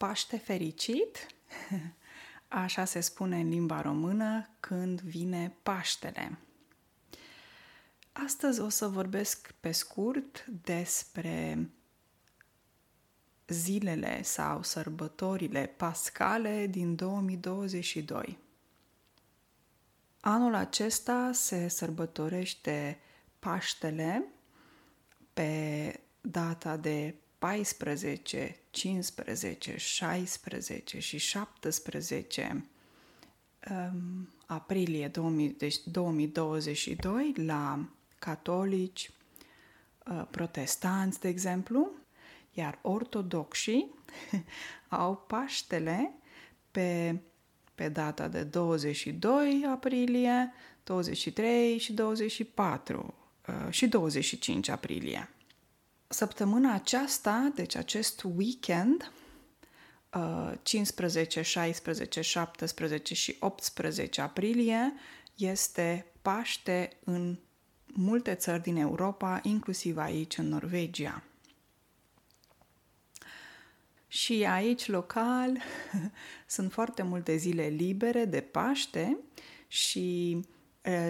Paște fericit! Așa se spune în limba română când vine Paștele. Astăzi o să vorbesc pe scurt despre zilele sau sărbătorile pascale din 2022. Anul acesta se sărbătorește Paștele pe data de 14, 15, 16 și 17 um, aprilie 2000, deci 2022 la catolici, uh, protestanți, de exemplu, iar ortodoxii au Paștele pe, pe data de 22 aprilie, 23 și 24 uh, și 25 aprilie. Săptămâna aceasta, deci acest weekend, 15, 16, 17 și 18 aprilie, este Paște în multe țări din Europa, inclusiv aici în Norvegia. Și aici, local, sunt foarte multe zile libere de Paște și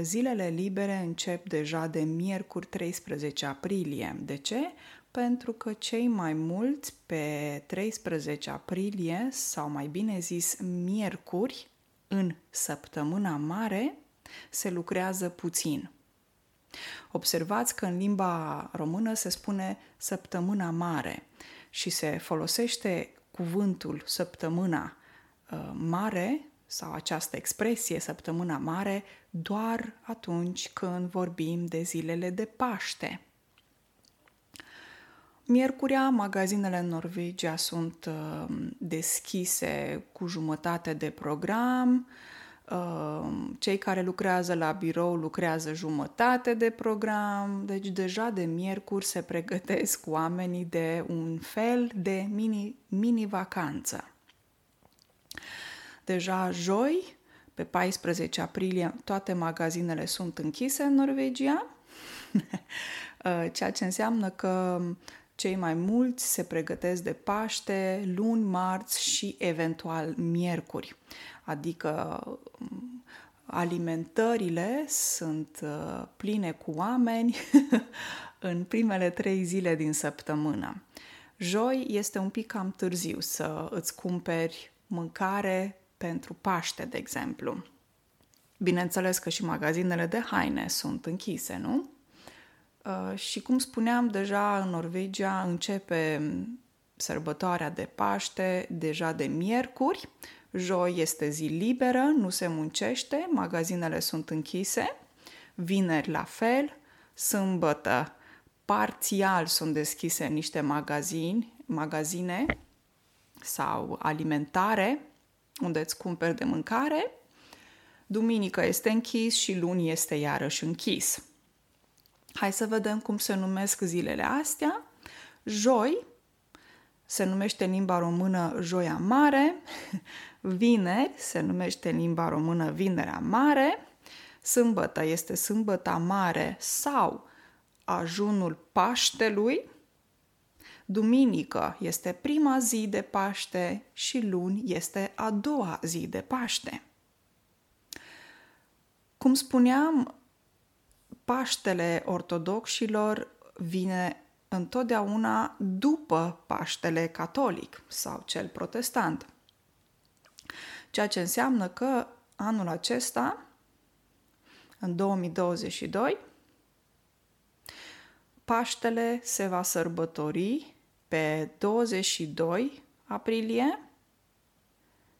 Zilele libere încep deja de miercuri 13 aprilie. De ce? Pentru că cei mai mulți pe 13 aprilie, sau mai bine zis miercuri, în săptămâna mare, se lucrează puțin. Observați că în limba română se spune săptămâna mare și se folosește cuvântul săptămâna uh, mare sau această expresie săptămâna mare doar atunci când vorbim de zilele de Paște. Miercurea, magazinele în Norvegia sunt uh, deschise cu jumătate de program. Uh, cei care lucrează la birou lucrează jumătate de program, deci deja de miercuri se pregătesc oamenii de un fel de mini, mini vacanță. Deja joi, pe 14 aprilie, toate magazinele sunt închise în Norvegia, ceea ce înseamnă că cei mai mulți se pregătesc de Paște luni, marți și eventual miercuri. Adică mm, alimentările sunt uh, pline cu oameni în primele trei zile din săptămână. Joi este un pic cam târziu să îți cumperi mâncare pentru Paște, de exemplu. Bineînțeles că și magazinele de haine sunt închise, nu? Uh, și cum spuneam, deja în Norvegia începe sărbătoarea de Paște deja de miercuri. Joi este zi liberă, nu se muncește, magazinele sunt închise. Vineri la fel, sâmbătă parțial sunt deschise niște magazini, magazine sau alimentare, unde îți cumperi de mâncare, duminică este închis și luni este iarăși închis. Hai să vedem cum se numesc zilele astea. Joi se numește în limba română Joia Mare, vineri se numește în limba română Vinerea Mare, sâmbătă este Sâmbăta Mare sau ajunul Paștelui, Duminică este prima zi de Paște și luni este a doua zi de Paște. Cum spuneam, Paștele ortodoxilor vine întotdeauna după Paștele catolic sau cel protestant. Ceea ce înseamnă că anul acesta, în 2022, Paștele se va sărbători pe 22 aprilie,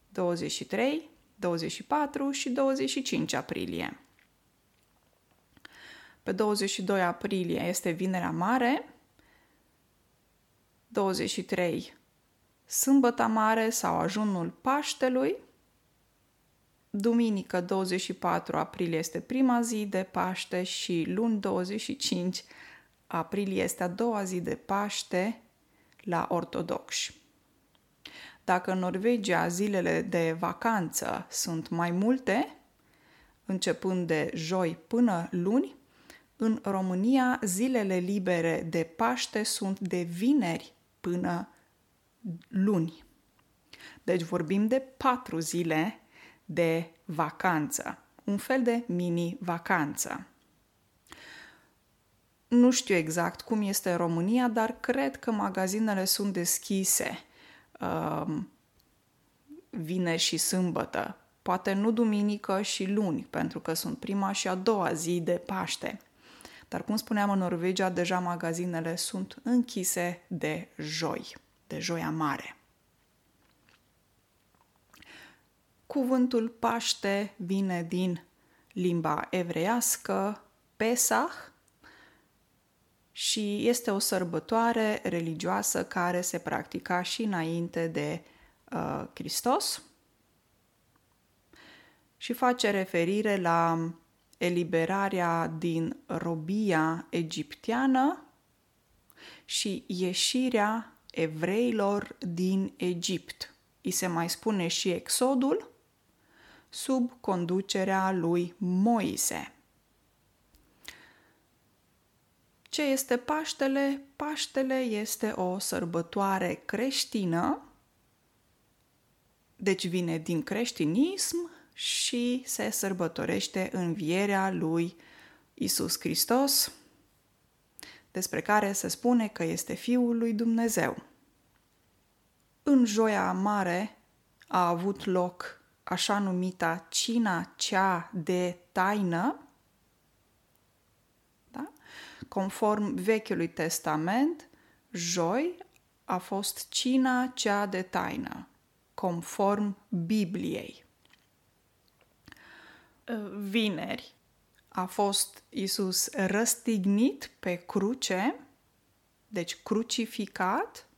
23, 24 și 25 aprilie. Pe 22 aprilie este Vinerea Mare, 23 Sâmbăta Mare sau ajunul Paștelui, Duminică 24 aprilie este prima zi de Paște și luni 25 aprilie este a doua zi de Paște la ortodoxi. Dacă în Norvegia zilele de vacanță sunt mai multe, începând de joi până luni, în România zilele libere de Paște sunt de vineri până luni. Deci vorbim de patru zile de vacanță, un fel de mini-vacanță. Nu știu exact cum este în România, dar cred că magazinele sunt deschise um, vineri și sâmbătă. Poate nu duminică și luni, pentru că sunt prima și a doua zi de Paște. Dar, cum spuneam, în Norvegia deja magazinele sunt închise de joi, de joia mare. Cuvântul Paște vine din limba evreiască Pesach și este o sărbătoare religioasă care se practica și înainte de uh, Hristos și face referire la eliberarea din robia egipteană și ieșirea evreilor din Egipt. I se mai spune și exodul sub conducerea lui Moise. Ce este Paștele? Paștele este o sărbătoare creștină, deci vine din creștinism și se sărbătorește învierea lui Isus Hristos, despre care se spune că este Fiul lui Dumnezeu. În joia mare a avut loc așa numita cina cea de taină, da? Conform Vechiului Testament, joi a fost cina cea de taină, conform Bibliei. Vineri a fost Isus răstignit pe cruce, deci crucificat,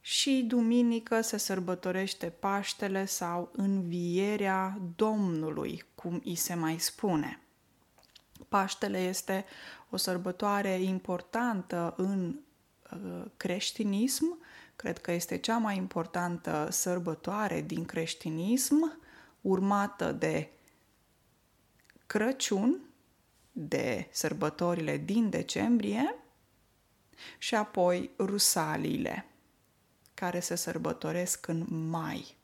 și duminică se sărbătorește Paștele sau învierea Domnului, cum îi se mai spune. Paștele este o sărbătoare importantă în uh, creștinism, cred că este cea mai importantă sărbătoare din creștinism, urmată de Crăciun, de sărbătorile din decembrie și apoi rusaliile care se sărbătoresc în mai.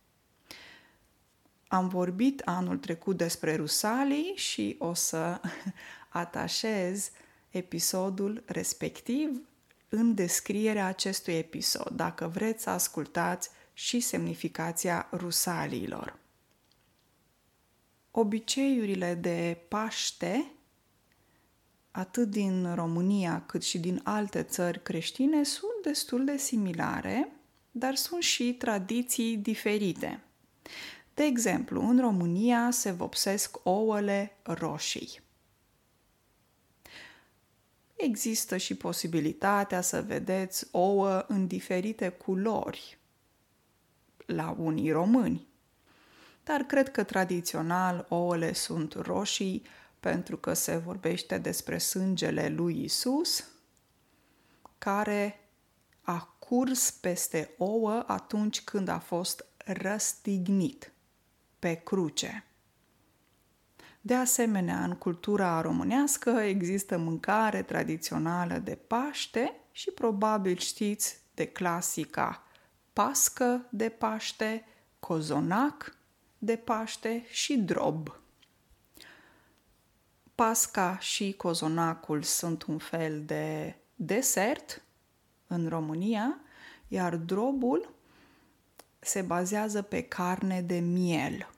Am vorbit anul trecut despre rusalii și o să atașez episodul respectiv în descrierea acestui episod, dacă vreți să ascultați și semnificația rusaliilor. Obiceiurile de Paște, atât din România cât și din alte țări creștine, sunt destul de similare dar sunt și tradiții diferite. De exemplu, în România se vopsesc ouăle roșii. Există și posibilitatea să vedeți ouă în diferite culori la unii români. Dar cred că tradițional ouăle sunt roșii pentru că se vorbește despre sângele lui Isus, care a curs peste ouă atunci când a fost răstignit pe cruce. De asemenea, în cultura românească există mâncare tradițională de Paște și probabil știți de clasica pască de Paște, cozonac de Paște și drob. Pasca și cozonacul sunt un fel de desert în România, iar drobul se bazează pe carne de miel.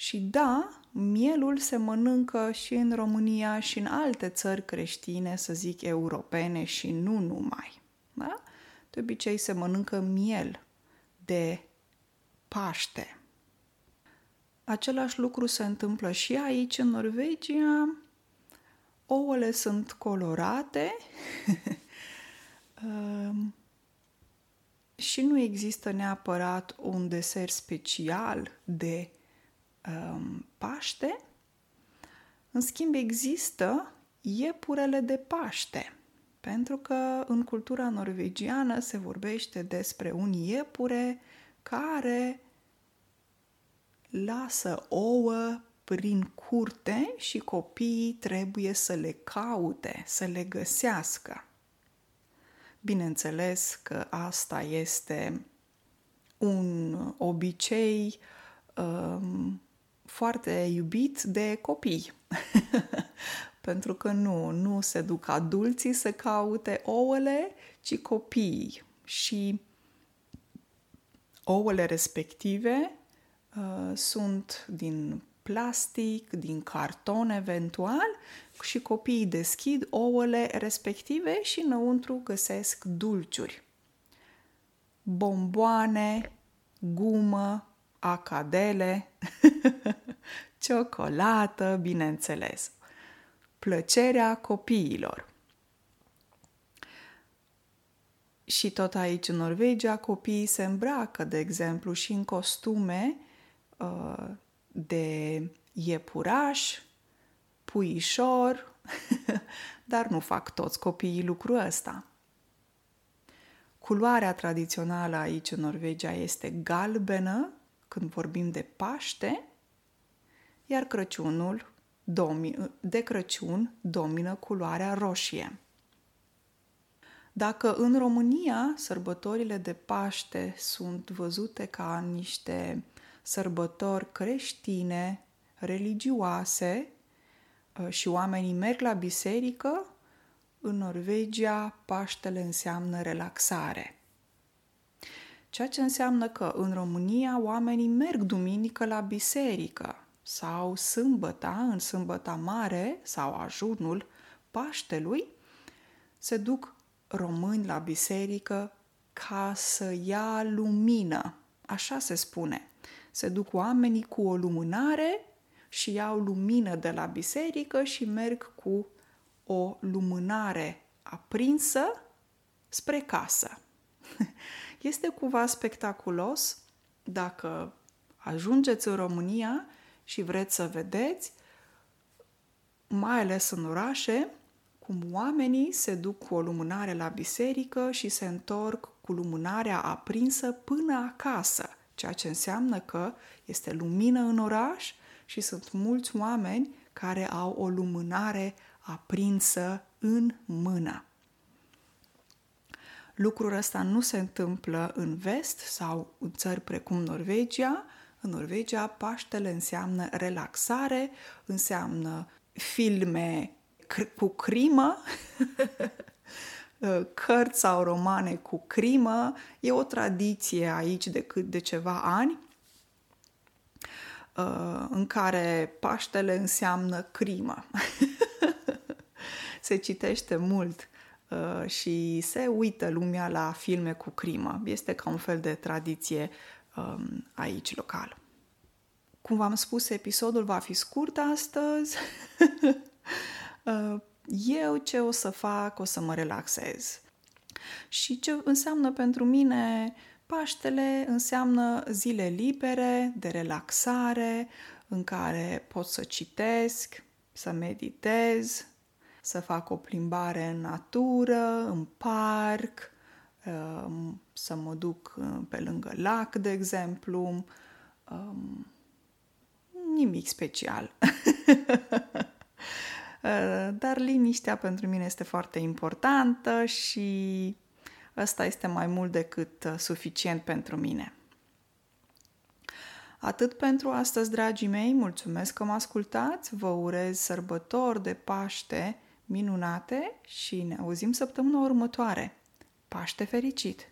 Și da, mielul se mănâncă și în România și în alte țări creștine, să zic europene și nu numai. Da? De obicei se mănâncă miel de Paște. Același lucru se întâmplă și aici, în Norvegia, ouăle sunt colorate um, și nu există neapărat un desert special de um, Paște. În schimb, există iepurele de Paște, pentru că în cultura norvegiană se vorbește despre un iepure care lasă ouă prin curte și copiii trebuie să le caute, să le găsească. Bineînțeles că asta este un obicei um, foarte iubit de copii. Pentru că nu, nu se duc adulții să caute ouăle, ci copiii. Și ouăle respective uh, sunt din plastic, din carton eventual și copiii deschid ouăle respective și înăuntru găsesc dulciuri. Bomboane, gumă, acadele, ciocolată, bineînțeles. Plăcerea copiilor. Și tot aici în Norvegia copiii se îmbracă, de exemplu, și în costume uh, de iepuraș, puișor, dar nu fac toți copiii lucrul ăsta. Culoarea tradițională aici în Norvegia este galbenă când vorbim de Paște, iar Crăciunul de Crăciun domină culoarea roșie. Dacă în România sărbătorile de Paște sunt văzute ca niște sărbători creștine, religioase uh, și oamenii merg la biserică, în Norvegia Paștele înseamnă relaxare. Ceea ce înseamnă că în România oamenii merg duminică la biserică sau sâmbăta, în sâmbăta mare sau ajunul Paștelui, se duc români la biserică ca să ia lumină. Așa se spune. Se duc oamenii cu o lumânare și iau lumină de la biserică și merg cu o lumânare aprinsă spre casă. Este cumva spectaculos dacă ajungeți în România și vreți să vedeți, mai ales în orașe, cum oamenii se duc cu o lumânare la biserică și se întorc cu lumânarea aprinsă până acasă, ceea ce înseamnă că este lumină în oraș și sunt mulți oameni care au o lumânare aprinsă în mână. Lucrul ăsta nu se întâmplă în vest sau în țări precum Norvegia. În Norvegia, Paștele înseamnă relaxare, înseamnă filme cu crimă, cărți sau romane cu crimă. E o tradiție aici de, cât de ceva ani uh, în care Paștele înseamnă crimă. se citește mult uh, și se uită lumea la filme cu crimă. Este ca un fel de tradiție um, aici local. Cum v-am spus, episodul va fi scurt astăzi. Uh, eu ce o să fac? O să mă relaxez. Și ce înseamnă pentru mine Paștele înseamnă zile libere, de relaxare, în care pot să citesc, să meditez, să fac o plimbare în natură, în parc, um, să mă duc uh, pe lângă lac, de exemplu. Um, nimic special. Uh, dar liniștea pentru mine este foarte importantă și ăsta este mai mult decât uh, suficient pentru mine. Atât pentru astăzi, dragii mei, mulțumesc că mă ascultați, vă urez sărbători de Paște minunate și ne auzim săptămâna următoare. Paște fericit!